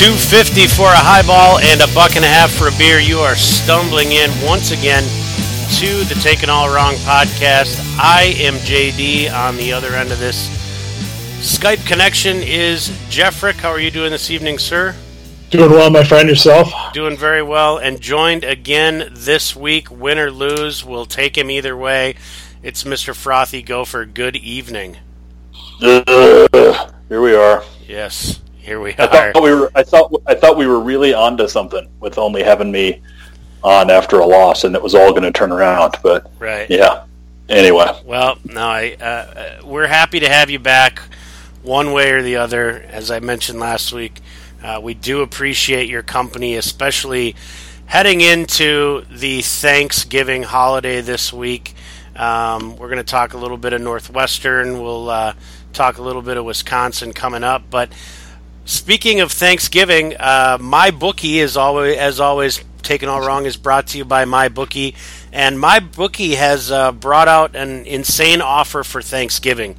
250 for a highball and a buck and a half for a beer. You are stumbling in once again to the Taken All Wrong podcast. I am JD on the other end of this Skype connection is Jeffrick. How are you doing this evening, sir? Doing well, my friend. Yourself? Doing very well, and joined again this week. Win or lose, we'll take him either way. It's Mr. Frothy Gopher. Good evening. Uh, here we are. Yes. Here we I are. thought we were. I thought. I thought we were really onto something with only having me on after a loss, and it was all going to turn around. But Right. yeah. Anyway, Well, no, I, uh, uh, we're happy to have you back, one way or the other. As I mentioned last week, uh, we do appreciate your company, especially heading into the Thanksgiving holiday this week. Um, we're going to talk a little bit of Northwestern. We'll uh, talk a little bit of Wisconsin coming up, but Speaking of Thanksgiving, uh, my bookie is always, as always, taken all wrong is brought to you by my bookie, and my bookie has uh, brought out an insane offer for Thanksgiving.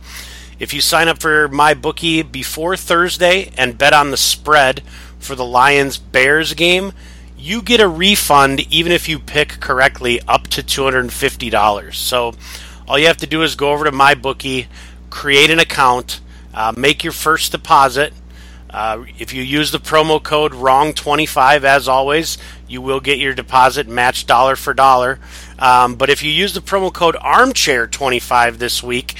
If you sign up for my bookie before Thursday and bet on the spread for the Lions Bears game, you get a refund even if you pick correctly up to $250. So all you have to do is go over to my bookie, create an account, uh, make your first deposit. Uh, if you use the promo code wrong25 as always you will get your deposit matched dollar for dollar. Um, but if you use the promo code armchair25 this week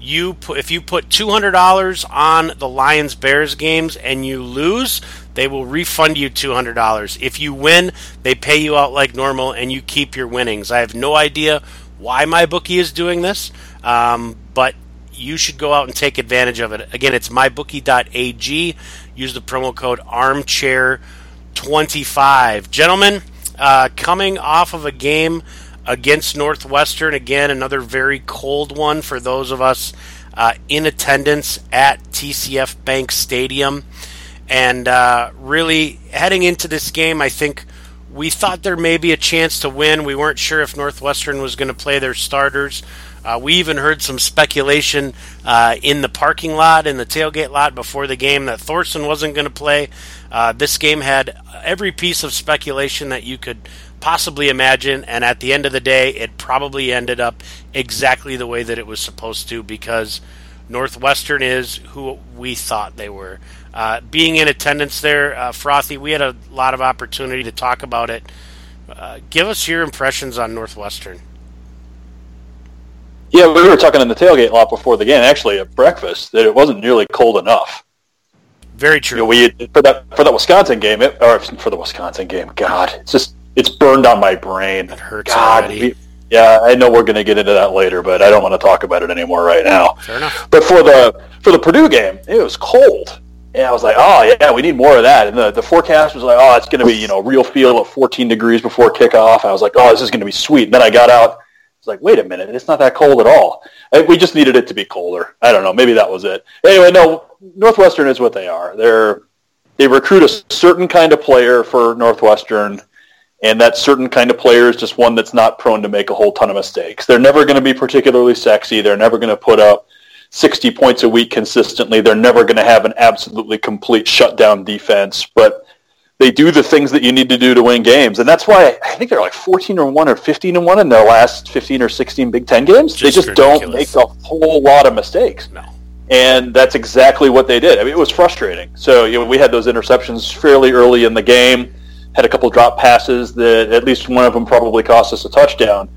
you if you put $200 on the lions bears games and you lose they will refund you $200 if you win they pay you out like normal and you keep your winnings. I have no idea why my bookie is doing this um, but you should go out and take advantage of it. Again, it's mybookie.ag. Use the promo code armchair25. Gentlemen, uh, coming off of a game against Northwestern, again, another very cold one for those of us uh, in attendance at TCF Bank Stadium. And uh, really heading into this game, I think we thought there may be a chance to win. We weren't sure if Northwestern was going to play their starters. Uh, we even heard some speculation uh, in the parking lot, in the tailgate lot before the game, that Thorson wasn't going to play. Uh, this game had every piece of speculation that you could possibly imagine, and at the end of the day, it probably ended up exactly the way that it was supposed to because Northwestern is who we thought they were. Uh, being in attendance there, uh, Frothy, we had a lot of opportunity to talk about it. Uh, give us your impressions on Northwestern. Yeah, we were talking in the tailgate lot before the game, actually at breakfast, that it wasn't nearly cold enough. Very You true. know, we for that for that Wisconsin game, it, or for the Wisconsin game. God, it's just it's burned on my brain. It hurts God, already. we- yeah, I know we're going to get into that later, but I don't want to talk about it anymore right now. Fair enough. But for the for the Purdue game, it was cold. And I was like, oh yeah, we need more of that. And the, the forecast was like, oh, it's going to be you know real feel at 14 degrees before kickoff. I was like, oh, this is going to be sweet. And then I got out. It's like, wait a minute, it's not that cold at all. Uh, We just needed it to be colder. I don't know. Maybe that was it. Anyway, no, Northwestern is what they are. They're they recruit a certain kind of player for Northwestern, and that certain kind of player is just one that's not prone to make a whole ton of mistakes. They're never going to be particularly sexy. They're never going to put up 60 points a week consistently. They're never going to have an absolutely complete shutdown defense, but they do the things that you need to do to win games. And that's why I think they're like 14 or 1 or 15 and 1 in their last 15 or 16 Big 10 games. they Just just don't make a whole lot of mistakes No. and that's exactly what they did. I mean, it was frustrating. So you know, we had those interceptions fairly early in the game. Had a couple drop passes that at least one of them probably cost us a touchdown.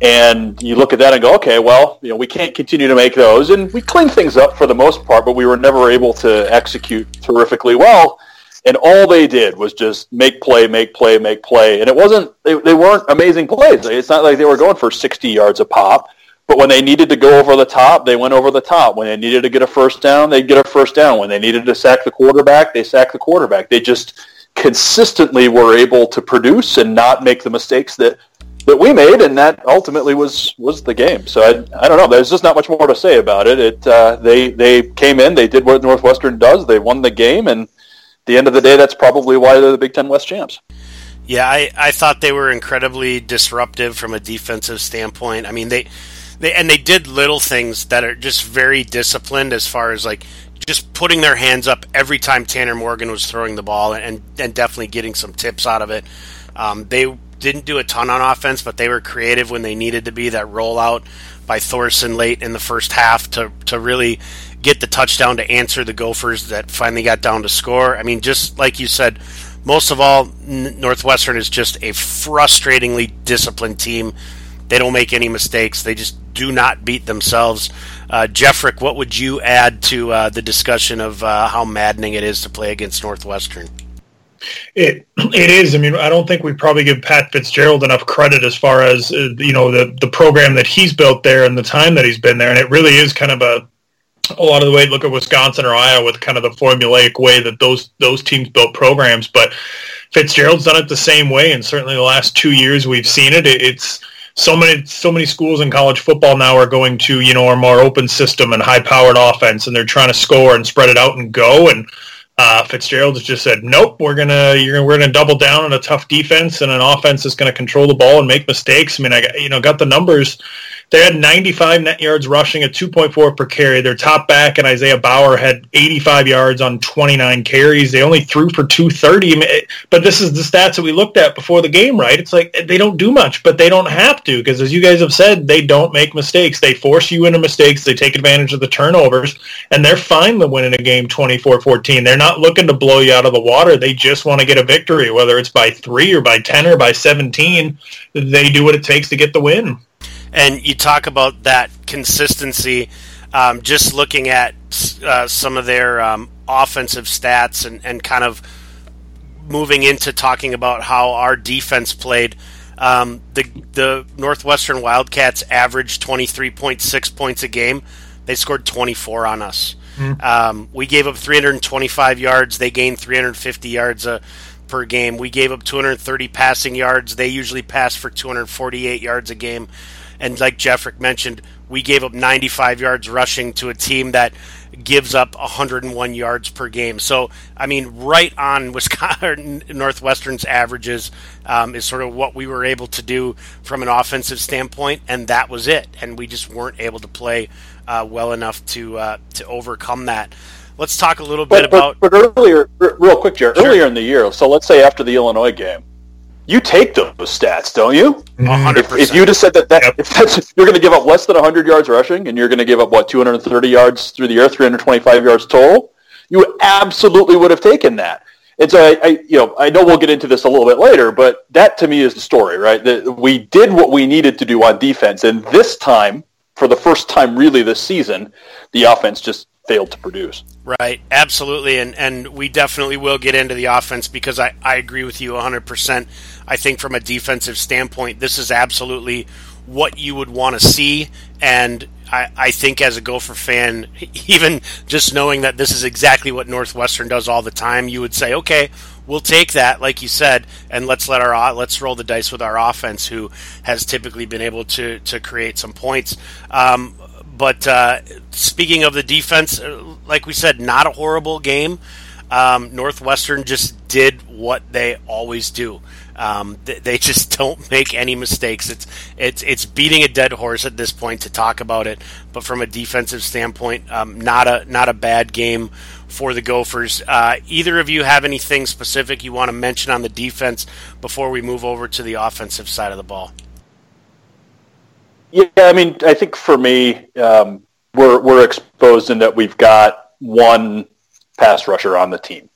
And you look at that and go, okay, well, you know, we can't continue to make those, and we cleaned things up for the most part, but we were never able to execute terrifically well. And all they did was just make play, make play, make play, and it wasn't they, they weren't amazing plays. It's not like they were going for sixty yards a pop. But when they needed to go over the top, they went over the top. When they needed to get a first down, they'd get a first down. When they needed to sack the quarterback, they sacked the quarterback. They just consistently were able to produce and not make the mistakes that that we made, and that ultimately was was the game. So I, I don't know. There's just not much more to say about it. It uh, they they came in, they did what Northwestern does, they won the game, and the end of the day, that's probably why they're the Big Ten West champs. Yeah, I, I thought they were incredibly disruptive from a defensive standpoint. I mean, they, they and they did little things that are just very disciplined as far as like just putting their hands up every time Tanner Morgan was throwing the ball and, and definitely getting some tips out of it. Um, they didn't do a ton on offense, but they were creative when they needed to be. That rollout by Thorson late in the first half to, to really get the touchdown to answer the Gophers that finally got down to score. I mean, just like you said, most of all, Northwestern is just a frustratingly disciplined team. They don't make any mistakes. They just do not beat themselves. Uh, Jeffrick, what would you add to uh, the discussion of uh, how maddening it is to play against Northwestern? It it is. I mean, I don't think we probably give Pat Fitzgerald enough credit as far as uh, you know the the program that he's built there and the time that he's been there, and it really is kind of a a lot of the way look at Wisconsin or Iowa with kind of the formulaic way that those those teams built programs, but Fitzgerald's done it the same way, and certainly the last two years we've seen it. It's so many so many schools in college football now are going to you know a more open system and high powered offense, and they're trying to score and spread it out and go. And uh, Fitzgerald just said, "Nope, we're gonna you're we're gonna double down on a tough defense and an offense that's going to control the ball and make mistakes." I mean, I got, you know got the numbers they had 95 net yards rushing at 2.4 per carry. Their top back and Isaiah Bowser had 85 yards on 29 carries. They only threw for 230. But this is the stats that we looked at before the game, right? It's like they don't do much, but they don't have to because, as you guys have said, they don't make mistakes. They force you into mistakes. They take advantage of the turnovers, and they're fine with winning a game 24-14. They're not looking to blow you out of the water. They just want to get a victory, whether it's by three or by 10 or by 17. They do what it takes to get the win and you talk about that consistency. Um, just looking at uh, some of their um, offensive stats and, and kind of moving into talking about how our defense played. Um, the the Northwestern Wildcats averaged twenty three point six points a game. They scored twenty four on us. Mm. Um, we gave up three hundred and twenty five yards. They gained three hundred fifty yards a, uh, per game. We gave up two hundred thirty passing yards. They usually pass for two hundred forty eight yards a game. And like Jeffrick mentioned, we gave up 95 yards rushing to a team that gives up 101 yards per game. So, I mean, right on Wisconsin Northwestern's averages um, is sort of what we were able to do from an offensive standpoint, and that was it. And we just weren't able to play uh, well enough to uh, to overcome that. Let's talk a little bit but, about. But, but earlier, real quick, Jared. Sure. Earlier in the year, so let's say after the Illinois game, you take those stats, don't you? 100%. If, if you just said that, that yep. if that's you're going to give up less than 100 yards rushing, and you're going to give up what 230 yards through the air, 325 yards total, you absolutely would have taken that. It's a, I, you know, I know we'll get into this a little bit later, but that to me is the story, right? That we did what we needed to do on defense, and this time, for the first time really this season, the offense just failed to produce. Right, absolutely, and and we definitely will get into the offense because I, I agree with you 100%. I think from a defensive standpoint, this is absolutely what you would want to see, and I, I think as a Gopher fan, even just knowing that this is exactly what Northwestern does all the time, you would say, okay, we'll take that, like you said, and let's let our let's roll the dice with our offense, who has typically been able to to create some points. Um, but uh, speaking of the defense, uh, like we said, not a horrible game. Um, Northwestern just did what they always do. Um, they, they, just don't make any mistakes. It's it's it's beating a dead horse at this point to talk about it. But from a defensive standpoint, um, not a not a bad game for the Gophers. Uh, either of you have anything specific you want to mention on the defense before we move over to the offensive side of the ball? Yeah, I mean, I think for me, um, we're we're exposed in that we've got one pass rusher on the team,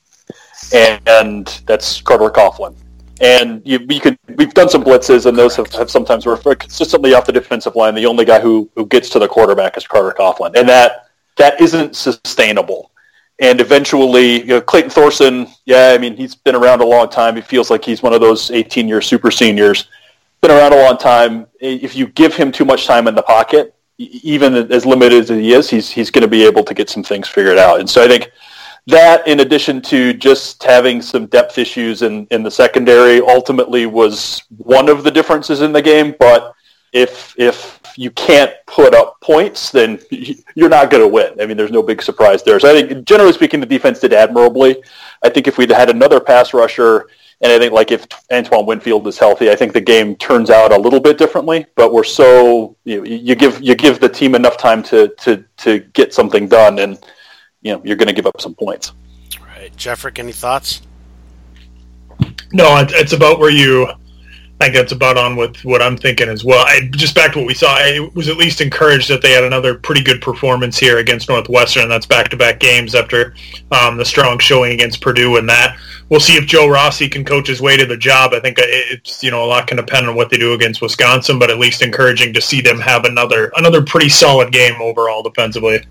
and, and that's Carter Coughlin. And you, you could we've done some blitzes, and those have, have sometimes were consistently off the defensive line. The only guy who, who gets to the quarterback is Carter Coughlin, and that that isn't sustainable. And eventually, you know, Clayton Thorson, yeah, I mean, he's been around a long time. He feels like he's one of those 18-year super seniors been around a long time. If you give him too much time in the pocket, even as limited as he is, he's he's going to be able to get some things figured out. And so I think that, in addition to just having some depth issues in, in the secondary, ultimately was one of the differences in the game. But if if you can't put up points, then you're not going to win. I mean, there's no big surprise there. So I think, generally speaking, the defense did admirably. I think if we'd had another pass rusher and I think like if Antoine Winfield is healthy, I think the game turns out a little bit differently. But we're so you, know, you give you give the team enough time to to to get something done, and you know you're going to give up some points. Right, Jeffrick, any thoughts? No, it's about where you I think that's about on with what I'm thinking as well. I, just back to what we saw, I was at least encouraged that they had another pretty good performance here against Northwestern. That's back-to-back games after um, the strong showing against Purdue, and that we'll see if Joe Rossi can coach his way to the job. I think it's you know a lot can depend on what they do against Wisconsin, but at least encouraging to see them have another another pretty solid game overall defensively.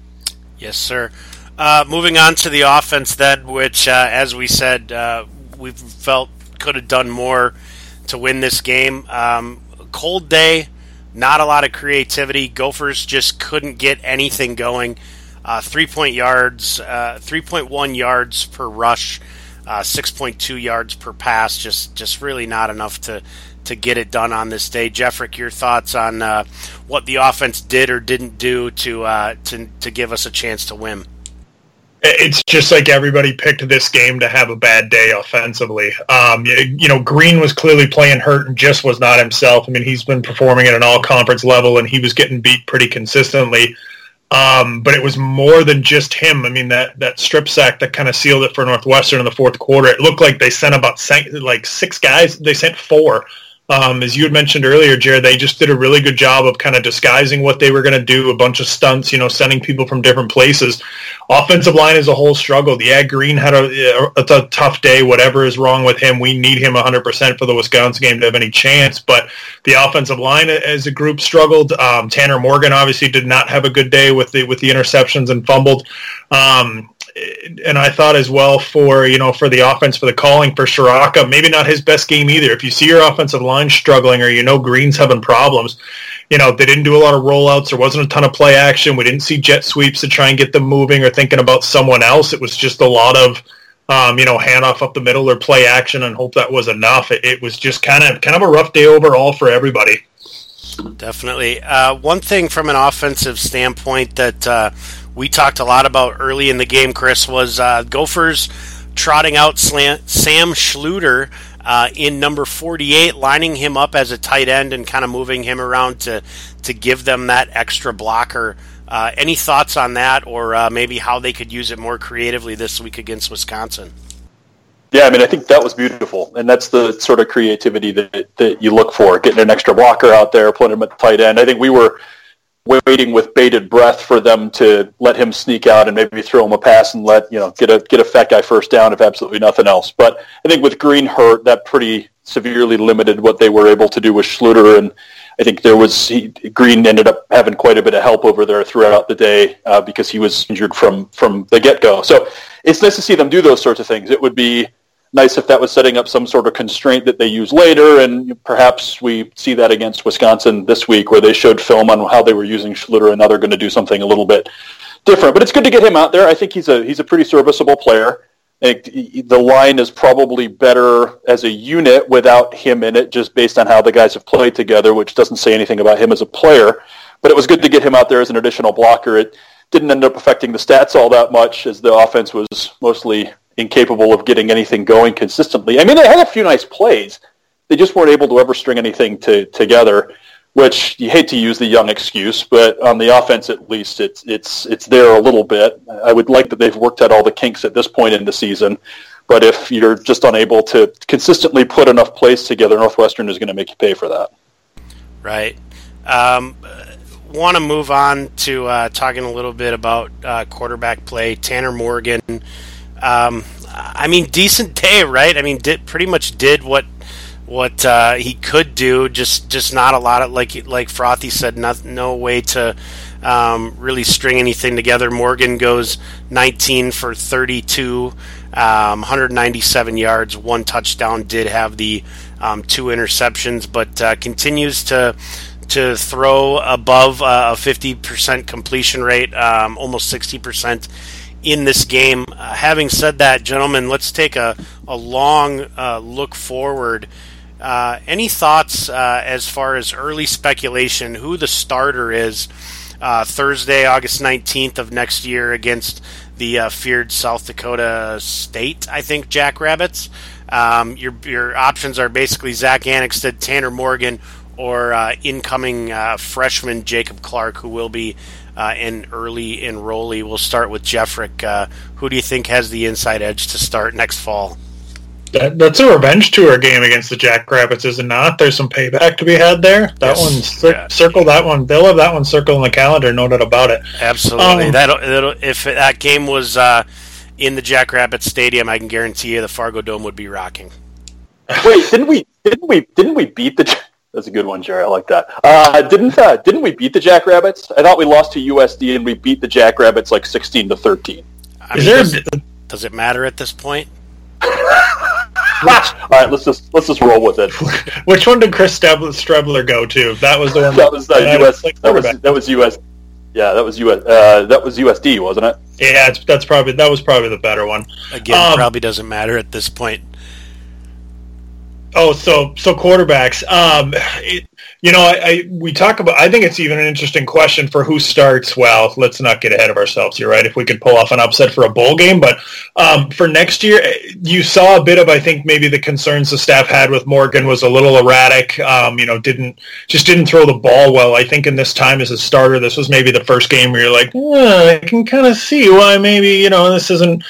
Yes, sir. Uh, moving on to the offense, then, which, uh, as we said, uh, we felt could have done more to win this game. Um, cold day, not a lot of creativity. Gophers just couldn't get anything going. Uh, three point yards, uh, three point one yards per rush, uh, six point two yards per pass. Just just really not enough to to get it done on this day. Jeffrick, your thoughts on uh, what the offense did or didn't do to uh, to to give us a chance to win? It's just like everybody picked this game to have a bad day offensively. Um, you, know, Greene was clearly playing hurt and just was not himself. I mean, he's been performing at an all conference level and he was getting beat pretty consistently. Um, but it was more than just him. I mean, that, that strip sack that kind of sealed it for Northwestern in the fourth quarter. It looked like they sent about like six guys. They sent four um, as you had mentioned earlier, Jared, they just did a really good job of kind of disguising what they were going to do, a bunch of stunts, you know, sending people from different places. Offensive line is a whole struggled. Yeah, Greene had a, a, a tough day. Whatever is wrong with him, we need him 100% for the Wisconsin game to have any chance. But the offensive line as a group struggled. Um, Tanner Morgan obviously did not have a good day with the with the interceptions and fumbled. Um, and I thought as well for you know for the offense for the calling for Ciarrocca, maybe not his best game either. If you see your offensive line struggling or you know Greene's having problems, you know they didn't do a lot of rollouts. There wasn't a ton of play action. We didn't see jet sweeps to try and get them moving or thinking about someone else. It was just a lot of um, you know handoff up the middle or play action and hope that was enough. It, it was just kind of kind of a rough day overall for everybody. Definitely. Uh, one thing from an offensive standpoint that. Uh, we talked a lot about early in the game, Chris, was uh, Gophers trotting out Sam Schlueter uh, in number 48, lining him up as a tight end and kind of moving him around to, to give them that extra blocker. Uh, any thoughts on that, or uh, maybe how they could use it more creatively this week against Wisconsin? Yeah, I mean, I think that was beautiful, and that's the sort of creativity that that you look for, getting an extra blocker out there, putting him at the tight end. I think we were waiting with bated breath for them to let him sneak out and maybe throw him a pass and let you know get a get a fat guy first down if absolutely nothing else. But I think with Greene hurt, that pretty severely limited what they were able to do with Schlueter, and I think there was he, Greene ended up having quite a bit of help over there throughout the day uh, because he was injured from from the get go. So it's nice to see them do those sorts of things. It would be nice if that was setting up some sort of constraint that they use later, and perhaps we see that against Wisconsin this week, where they showed film on how they were using Schlueter, and now they're going to do something a little bit different. But it's good to get him out there. I think he's a he's a pretty serviceable player. the line is probably better as a unit without him in it, just based on how the guys have played together, which doesn't say anything about him as a player. But it was good to get him out there as an additional blocker. It didn't end up affecting the stats all that much, as the offense was mostly incapable of getting anything going consistently. I mean, they had a few nice plays. They just weren't able to ever string anything to, together, which you hate to use the young excuse, but on the offense at least it's it's it's there a little bit. I would like that they've worked out all the kinks at this point in the season. But if you're just unable to consistently put enough plays together, Northwestern is going to make you pay for that. Right. Um, Want to move on to uh, talking a little bit about uh, quarterback play. Tanner Morgan um, I mean, decent day, right? I mean, did pretty much did what what uh, he could do. Just just not a lot of like like Frothy said, not, no way to um, really string anything together. Morgan goes 19 for 32, um, 197 yards, one touchdown. Did have the um, two interceptions, but uh, continues to to throw above uh, a 50% completion rate, um, almost 60% in this game. Uh, having said that, gentlemen, let's take a, a long uh, look forward. Uh, any thoughts uh, as far as early speculation who the starter is uh, Thursday, August 19th of next year against the uh, feared South Dakota State, I think, Jackrabbits? Um, your, your options are basically Zach Annexstad, Tanner Morgan, or incoming freshman Jacob Clark, who will be uh, and early enrollee. We'll start with Jeffrick. Uh, who do you think has the inside edge to start next fall? That, that's a revenge tour game against the Jackrabbits, is it not? There's some payback to be had there. That yes. one, cir- yeah. circle that one. They'll have that one circle in the calendar, no doubt about it. Absolutely. Um, that'll, that'll, if that game was uh, in the Jackrabbits Stadium, I can guarantee you the Fargo Dome would be rocking. Wait, didn't we? Didn't we? Didn't we beat the? That's a good one, Jerry. I like that. Uh, didn't uh, didn't we beat the Jackrabbits? I thought we lost to USD and we beat the Jackrabbits like sixteen to thirteen. I mean, does, it, does it matter at this point? All right, let's just let's just roll with it. Which one did Chris Strebler go to? That was the one. that was the uh, US. Like that was that was US. Yeah, that was US. Uh, that was USD, wasn't it? Yeah, that's probably that was probably the better one. Again, um, probably doesn't matter at this point. Oh, so so quarterbacks. Um, it, you know, I, I, we talk about. I think it's even an interesting question for who starts. Well, let's not get ahead of ourselves here, right? If we could pull off an upset for a bowl game, but um, for next year, you saw a bit of. I think maybe the concerns the staff had with Morgan was a little erratic. Um, you know, didn't just didn't throw the ball well. I think in this time as a starter, this was maybe the first game where you're like, eh, I can kind of see why maybe you know this isn't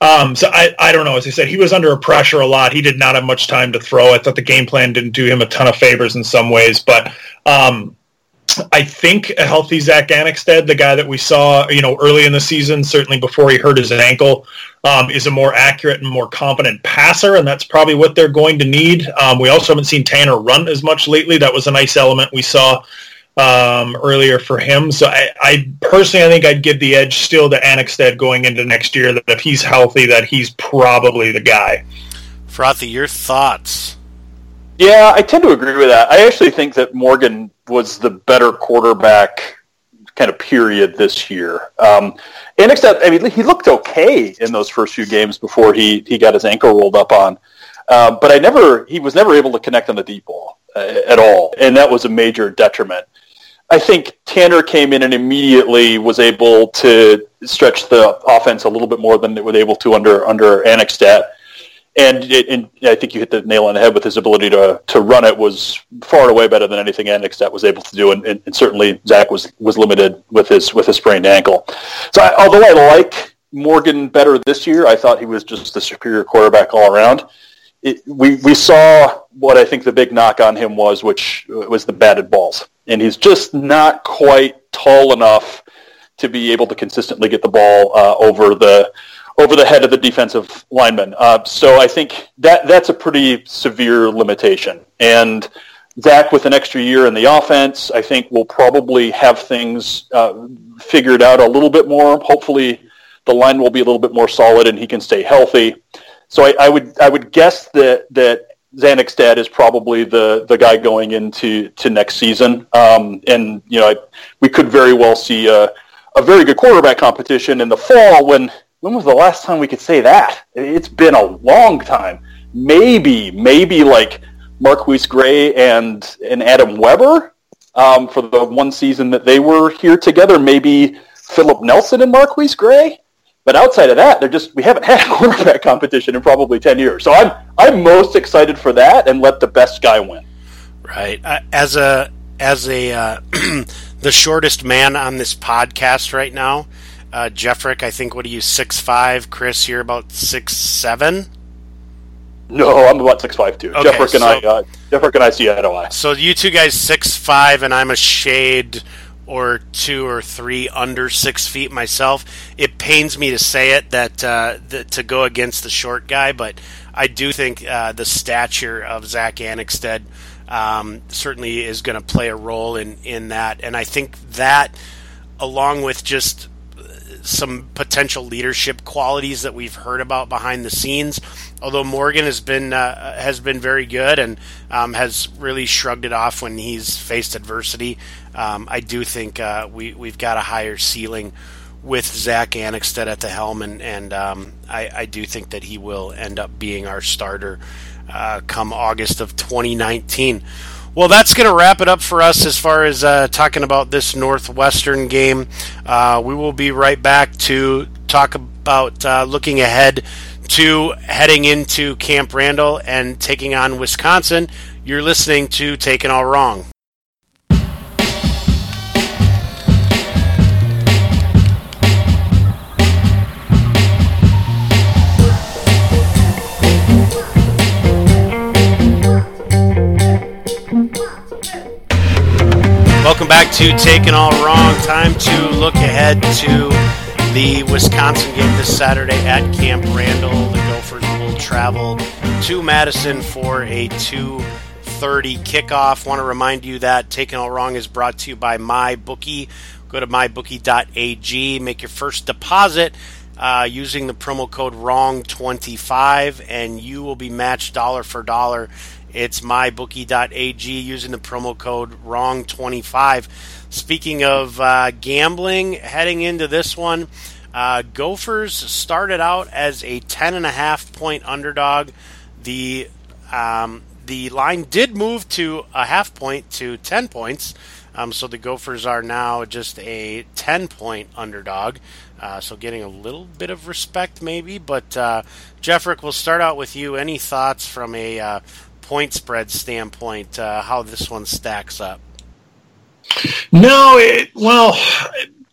um, so I, I don't know. As I said, he was under a pressure a lot. He did not have much time to throw. I thought the game plan didn't do him a ton of favors in some ways, but um, I think a healthy Zach Annexstad, the guy that we saw, you know, early in the season, certainly before he hurt his ankle, um, is a more accurate and more competent passer, and that's probably what they're going to need. Um, we also haven't seen Tanner run as much lately. That was a nice element we saw um, earlier for him. So I, I, personally, I think I'd give the edge still to Annexstad going into next year. That if he's healthy, that he's probably the guy. Frothy, your thoughts? Yeah, I tend to agree with that. I actually think that Morgan was the better quarterback, kind of period this year. Um, Annexstad, I mean, he looked okay in those first few games before he he got his ankle rolled up on. Uh, but I never, he was never able to connect on the deep ball uh, at all, and that was a major detriment. I think Tanner came in and immediately was able to stretch the offense a little bit more than it was able to under under Annexstad. And, it, and I think you hit the nail on the head with his ability to to run it was far and away better than anything Annexstad was able to do, and, and, and, certainly Zach was was limited with his with his sprained ankle. So I, although I like Morgan better this year, I thought he was just the superior quarterback all around. It, we we saw what I think the big knock on him was, which uh, was the batted balls and he's just not quite tall enough to be able to consistently get the ball uh, over the over the head of the defensive lineman. Uh, so I think that that's a pretty severe limitation. And Zach, with an extra year in the offense, I think will probably have things uh, figured out a little bit more. Hopefully, the line will be a little bit more solid, and he can stay healthy. So I, I would I would guess that that Annexstad is probably the the guy going into to next season. Um, and you know, we could very well see a, a very good quarterback competition in the fall. When when was the last time we could say that? It's been a long time. Maybe maybe like MarQueis Gray and and Adam Weber um, for the one season that they were here together. Maybe Philip Nelson and MarQueis Gray. But outside of that, they're just we haven't had a quarterback competition in probably ten years. So I'm I'm most excited for that and let the best guy win. Right. Uh, as a as a uh, the shortest man on this podcast right now, uh, Jeffrick, I think what are you six five? Chris, you're about six seven. No, I'm about six five too. Okay, Jeffrick and so, I, uh, Jeffrick and I see eye to eye. So you two guys six five, and I'm a shade or two or three under six feet myself. It pains me to say it that, uh, to go against the short guy, but I do think uh, the stature of Zach Annexstad um, certainly is going to play a role in, in that. And I think that, along with just some potential leadership qualities that we've heard about behind the scenes. Although Morgan has been uh, has been very good and um, has really shrugged it off when he's faced adversity, um, I do think uh, we we've got a higher ceiling with Zach Annexstad at the helm, and and um, I, I, do think that he will end up being our starter uh, come August of 2019. Well, that's going to wrap it up for us as far as uh, talking about this Northwestern game. Uh, we will be right back to talk about uh, looking ahead to heading into Camp Randall and taking on Wisconsin. You're listening to Taken All Wrong. To Taking All Wrong. Time to look ahead to the Wisconsin game this Saturday at Camp Randall. The Gophers will travel to Madison for a 2:30 kickoff. Want to remind you that Taking All Wrong is brought to you by MyBookie. Go to mybookie.ag, make your first deposit uh, using the promo code WRONG25, and you will be matched dollar for dollar it's mybookie.ag using the promo code WRONG25. Speaking of uh, gambling, heading into this one, uh, Gophers started out as a 10.5 point underdog. The um, the line did move to a half point to 10 points. Um, so the Gophers are now just a 10 point underdog. Uh, so getting a little bit of respect, maybe. But uh, Jeffrick, we'll start out with you. Any thoughts from a uh, point spread standpoint, uh, how this one stacks up? No, it, well,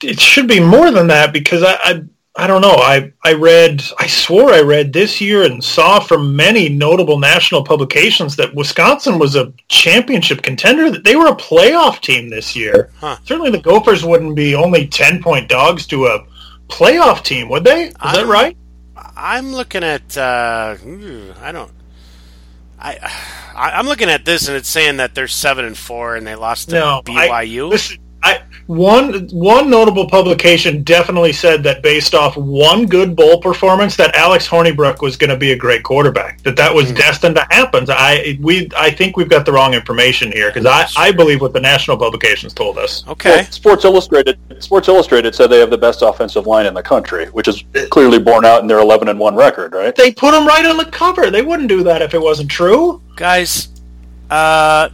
it should be more than that because I, I, I don't know. I, I read, I swore I read this year and saw from many notable national publications that Wisconsin was a championship contender. That they were a playoff team this year. Huh. Certainly, the Gophers wouldn't be only ten point dogs to a playoff team, would they? Is I'm, that right? I'm looking at. Uh, I don't. I, I am looking at this and it's saying that they're seven and four and they lost to no, BYU. I, listen, I, one one notable publication definitely said that based off one good bowl performance, that Alex Hornibrook was going to be a great quarterback. That that was mm. destined to happen. I we I think we've got the wrong information here because I, I believe what the national publications told us. Okay. Well, Sports Illustrated Sports Illustrated said they have the best offensive line in the country, which is clearly borne out in their 11 and one record. Right? They put them right on the cover. They wouldn't do that if it wasn't true. Guys, uh,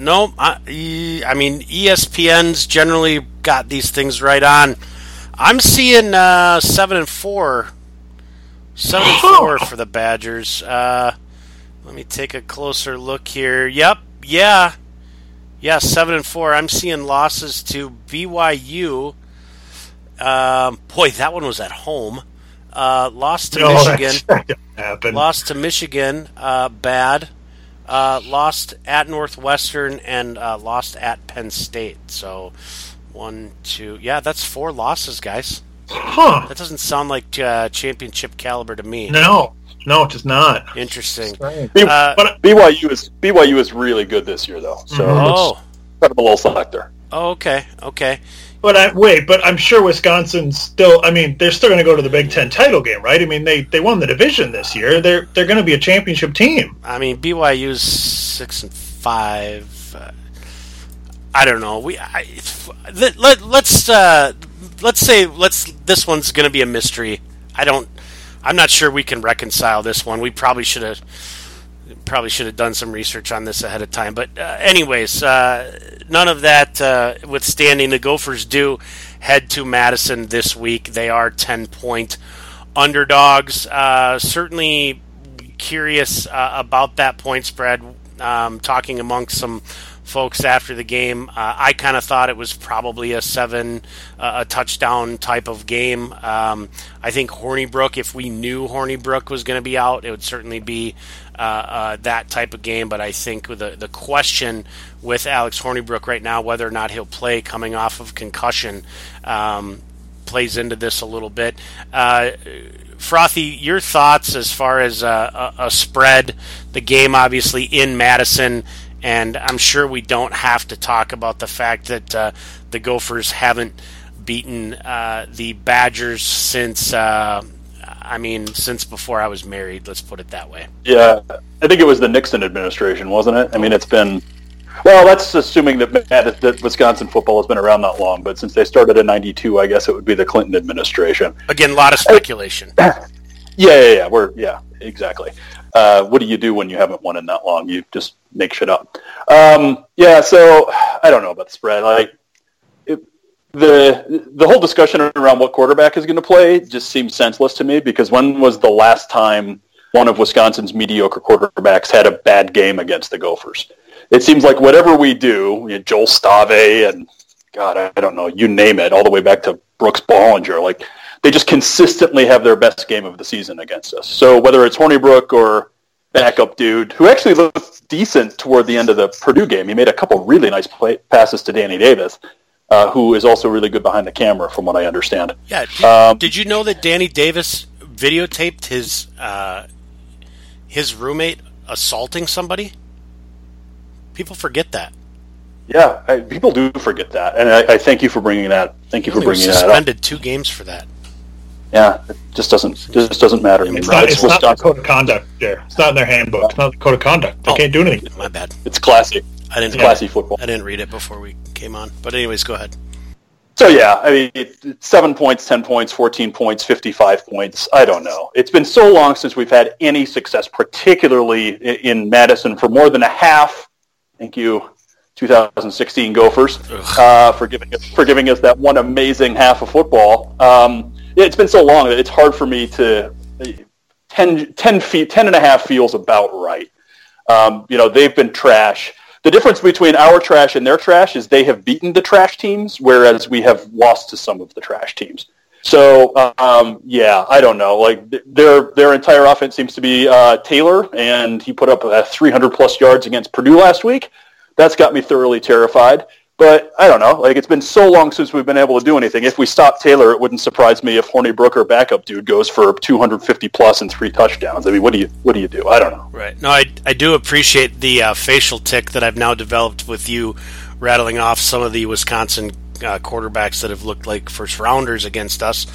no, I, I mean ESPN's generally got these things right on. I'm seeing uh, seven and four, seven and four for the Badgers. Uh, let me take a closer look here. Yep, yeah, yeah, seven and four. I'm seeing losses to BYU. Um, boy, that one was at home. Uh, lost to no, Michigan. Lost to Michigan. Uh, bad uh, lost at Northwestern and uh, lost at Penn State. So one, two, yeah, that's four losses, guys. Huh? That doesn't sound like uh, championship caliber to me. No, no, it does not. Interesting. Uh, but BYU is BYU is really good this year, though. So mm-hmm. oh. kind of a little selector. Oh, okay, okay. But I, wait, but I'm sure Wisconsin's still. I mean, they're still going to go to the Big Ten title game, right? I mean, they, they won the division this year. They're they're going to be a championship team. I mean, BYU's six and five. Uh, I don't know. We I, let, let let's uh, let's say let's this one's going to be a mystery. I don't. I'm not sure we can reconcile this one. We probably should have probably should have done some research on this ahead of time. But uh, anyways, uh, none of that uh, withstanding, the Gophers do head to Madison this week. They are ten point underdogs. Uh, certainly curious uh, about that point spread. Um, talking amongst some folks after the game. Uh, I kind of thought it was probably a seven, a touchdown type of game. Um, I think Hornibrook, if we knew Hornibrook was going to be out, it would certainly be that type of game. But I think the the question with Alex Hornibrook right now, whether or not he'll play coming off of concussion, um, plays into this a little bit. Uh, Frothy, your thoughts as far as a, a, spread, the game obviously in Madison, and I'm sure we don't have to talk about the fact that uh, the Gophers haven't beaten uh, the Badgers since. Uh, I mean, since before I was married, let's put it that way. Yeah, I think it was the Nixon administration, wasn't it? I mean, it's been well, that's assuming that, that Wisconsin football has been around that long. But since they started in '92, I guess it would be the Clinton administration. Again, a lot of speculation. yeah, yeah, yeah. We're yeah, exactly. Uh, what do you do when you haven't won in that long? You just make shit up. Um, yeah, so I don't know about the spread. Like the the whole discussion around what quarterback is going to play just seems senseless to me because when was the last time one of Wisconsin's mediocre quarterbacks had a bad game against the Gophers? It seems like whatever we do, you know, Joel Stave and God, I don't know, you name it, all the way back to Brooks Bollinger, like they just consistently have their best game of the season against us. So whether it's Hornibrook or backup dude who actually looked decent toward the end of the Purdue game, he made a couple really nice play, passes to Danny Davis. Uh, who is also really good behind the camera, from what I understand. Yeah. Did, um, did you know that Danny Davis videotaped his uh, his roommate assaulting somebody? People forget that. Yeah, I, people do forget that, and I, I, thank you for bringing that. Thank you for bringing that up. Suspended two games for that. Yeah, it just doesn't just doesn't matter. It's, not, it's, it's not the code of conduct there. It's not in their handbook. It's not the code of conduct. They oh, can't do anything. My bad. It's classy. I didn't. It's classy football. I didn't read it before we came on. But anyways, go ahead. So yeah, I mean, seven points, ten points, fourteen points, fifty-five points. I don't know. It's been so long since we've had any success, particularly in Madison, for more than a half. Thank you, 2016 Gophers, uh, for giving us, for giving us that one amazing half of football. Um, it's been so long that it's hard for me to 10, 10 feet, 10 and a half feels about right. Um, you know, they've been trash. The difference between our trash and their trash is they have beaten the trash teams, whereas we have lost to some of the trash teams. So um, yeah, I don't know. Like their their entire offense seems to be uh, Taylor, and he put up uh, 300 plus yards against Purdue last week. That's got me thoroughly terrified. But I don't know. Like it's been so long since we've been able to do anything. If we stop Taylor, it wouldn't surprise me if Hornibrook or backup dude goes for 250 plus and three touchdowns. I mean, what do you what do you do? I don't know. Right. No, I I do appreciate the uh, facial tick that I've now developed with you rattling off some of the Wisconsin uh, quarterbacks that have looked like first rounders against us.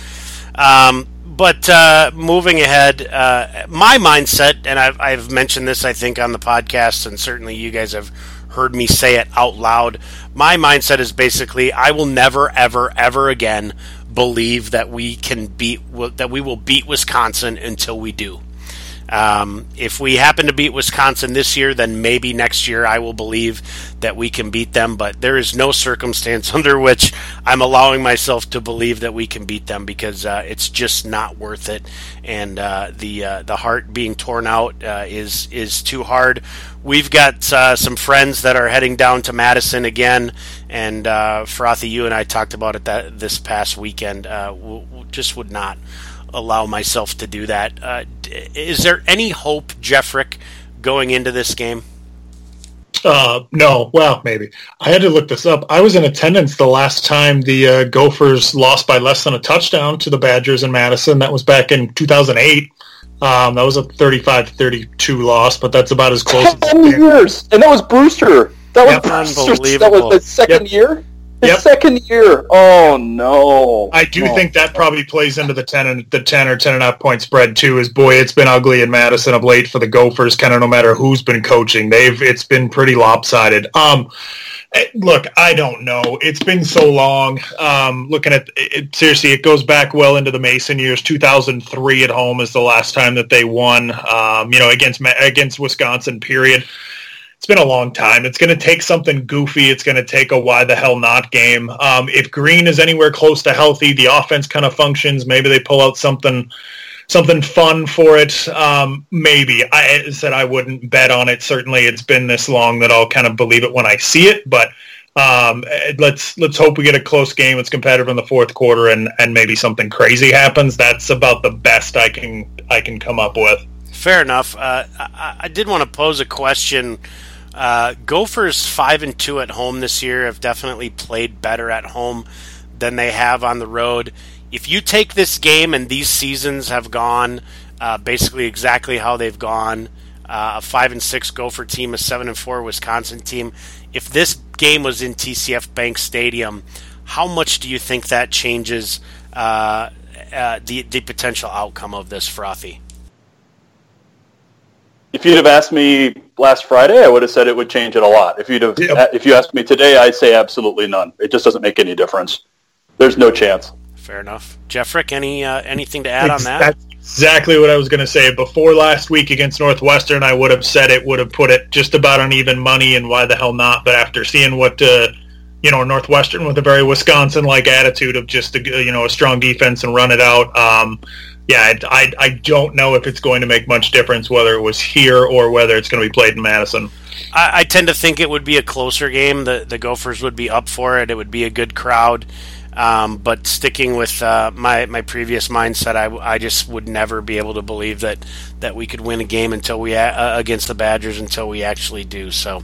Um, but uh, moving ahead, uh, my mindset, and I've, I've mentioned this, I think, on the podcast, and certainly you guys have heard me say it out loud. My mindset is basically I will never, ever, ever again believe that we can beat that we will beat Wisconsin until we do. Um, if we happen to beat Wisconsin this year, then maybe next year I will believe that we can beat them. But there is no circumstance under which I'm allowing myself to believe that we can beat them because uh, it's just not worth it. And uh, the uh, the heart being torn out uh, is is too hard. We've got uh, some friends that are heading down to Madison again, and uh, Frothy, you and I talked about it that this past weekend. we just would not allow myself to do that. Uh, is there any hope, Jeffrick, going into this game? Uh, no. Well, maybe. I had to look this up. I was in attendance the last time the uh, Gophers lost by less than a touchdown to the Badgers in Madison. That was back in 2008. Um, that was a 35-32 loss, but that's about as close. Ten years, and that was Brewster. That was yep. Brewster. That was the second yep. year. His yep. second year. Oh no! I do oh. think that probably plays into the ten and the ten or ten and a half point spread too. Is boy, it's been ugly in Madison of late for the Gophers. Kind of no matter who's been coaching, they've it's been pretty lopsided. Um, eh, look, I don't know. It's been so long. Um, looking at it, seriously, it goes back well into the Mason years. 2003 at home is the last time that they won. Um, you know, against against Wisconsin. Period it's been a long time. It's going to take something goofy. It's going to take a why the hell not game. Um, if Greene is anywhere close to healthy, the offense kind of functions. Maybe they pull out something something fun for it. Um, maybe I said I wouldn't bet on it. Certainly, it's been this long that I'll kind of believe it when I see it. But um, let's let's hope we get a close game. It's competitive in the fourth quarter, and and maybe something crazy happens. That's about the best I can I can come up with. Fair enough. Uh, I, I, did want to pose a question. Uh, Gophers five and two at home this year have definitely played better at home than they have on the road. If you take this game and these seasons have gone uh, basically exactly how they've gone, uh, a five and six Gopher team, a seven and four Wisconsin team. If this game was in TCF Bank Stadium, how much do you think that changes uh, uh, the the potential outcome of this frothy? If you'd have asked me last Friday, I would have said it would change it a lot. If you'd have, yep. if you asked me today, I'd say absolutely none. It just doesn't make any difference. There's no chance. Fair enough, Jeffrick. Any uh, anything to add on that? That's exactly what I was going to say. Before last week against Northwestern, I would have said it would have put it just about on even money, and why the hell not? But after seeing what uh, you know, Northwestern with a very Wisconsin-like attitude of just a, you know a strong defense and run it out. Um, yeah, I, I don't know if it's going to make much difference whether it was here or whether it's going to be played in Madison. I, I, tend to think it would be a closer game. The the Gophers would be up for it. It would be a good crowd. Um, but sticking with uh, my my previous mindset, I, I just would never be able to believe that that we could win a game until we uh, against the Badgers until we actually do. So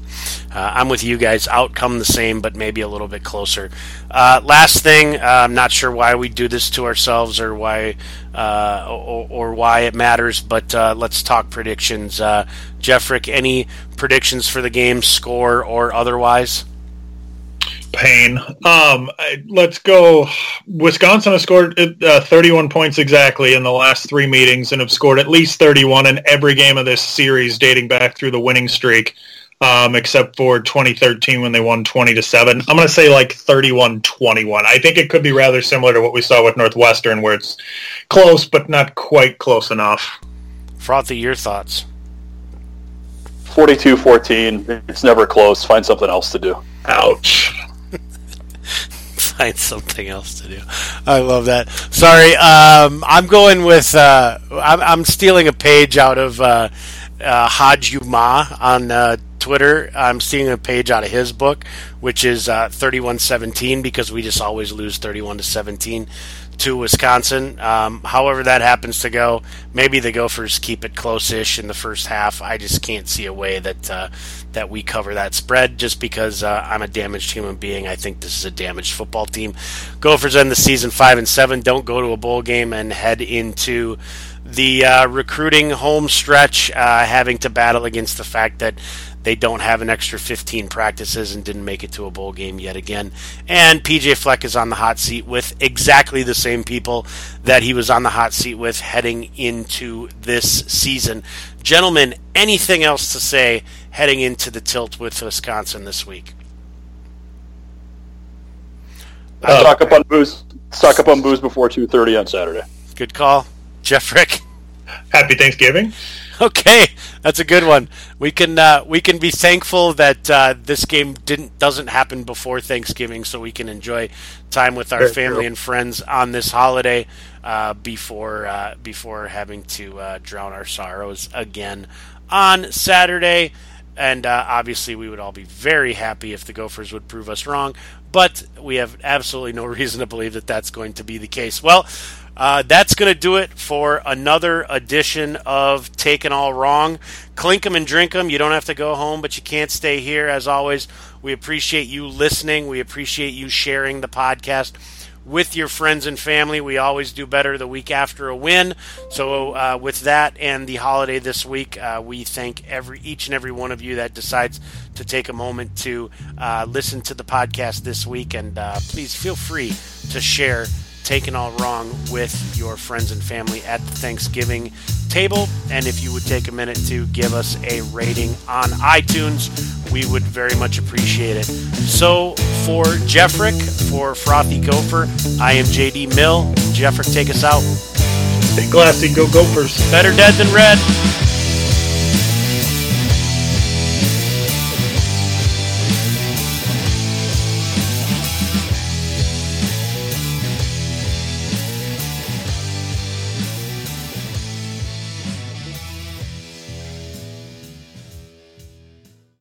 uh, I'm with you guys. Outcome the same, but maybe a little bit closer. Uh, last thing, uh, I'm not sure why we do this to ourselves or why uh, or, or, why it matters, but let's talk predictions. Jeffrick, any predictions for the game, score or otherwise? Pain. Um, let's go. Wisconsin has scored uh, 31 points exactly in the last three meetings and have scored at least 31 in every game of this series dating back through the winning streak, um, except for 2013 when they won 20 to 7. I'm going to say like 31-21. I think it could be rather similar to what we saw with Northwestern where it's close but not quite close enough. Frothy, your thoughts? 42-14. It's never close. Find something else to do. Ouch find something else to do. I love that. Sorry, um, I'm going with. Uh, I'm, I'm, stealing a page out of uh, uh, on uh, Twitter. I'm stealing a page out of his book, which is uh, 3117, because we just always lose 31 to 17 to Wisconsin. Um, however, that happens to go, maybe the Gophers keep it close-ish in the first half. I just can't see a way that uh, that we cover that spread. Just because uh, I'm a damaged human being, I think this is a damaged football team. Gophers end the season five and seven. Don't go to a bowl game and head into the uh, recruiting home stretch, uh, having to battle against the fact that they don't have an extra 15 practices and didn't make it to a bowl game yet again. And PJ Fleck is on the hot seat with exactly the same people that he was on the hot seat with heading into this season. Gentlemen, anything else to say heading into the tilt with Wisconsin this week? Uh, stock up on booze. Stock up on booze before 2:30 on Saturday. Good call, Jeffrick. Happy Thanksgiving. Okay, that's a good one. We can uh, we can be thankful that uh, this game didn't doesn't happen before Thanksgiving, so we can enjoy time with our Very family true. and friends on this holiday uh, before uh, before having to uh, drown our sorrows again on Saturday. And uh, obviously, we would all be very happy if the Gophers would prove us wrong, but we have absolutely no reason to believe that that's going to be the case. Well, uh, that's going to do it for another edition of Taken All Wrong. Clink 'em and drink 'em. You don't have to go home, but you can't stay here. As always, we appreciate you listening. We appreciate you sharing the podcast with your friends and family. We always do better the week after a win. So, uh, with that and the holiday this week, uh, we thank every each and every one of you that decides to take a moment to uh, listen to the podcast this week. And uh, please feel free to share taken all wrong with your friends and family at the Thanksgiving table. And if you would take a minute to give us a rating on iTunes, we would very much appreciate it. So for Jeffrick, for Frothy Gopher, I am JD Mill. Jeffrick, take us out. Stay classy, go Gophers. Better dead than red.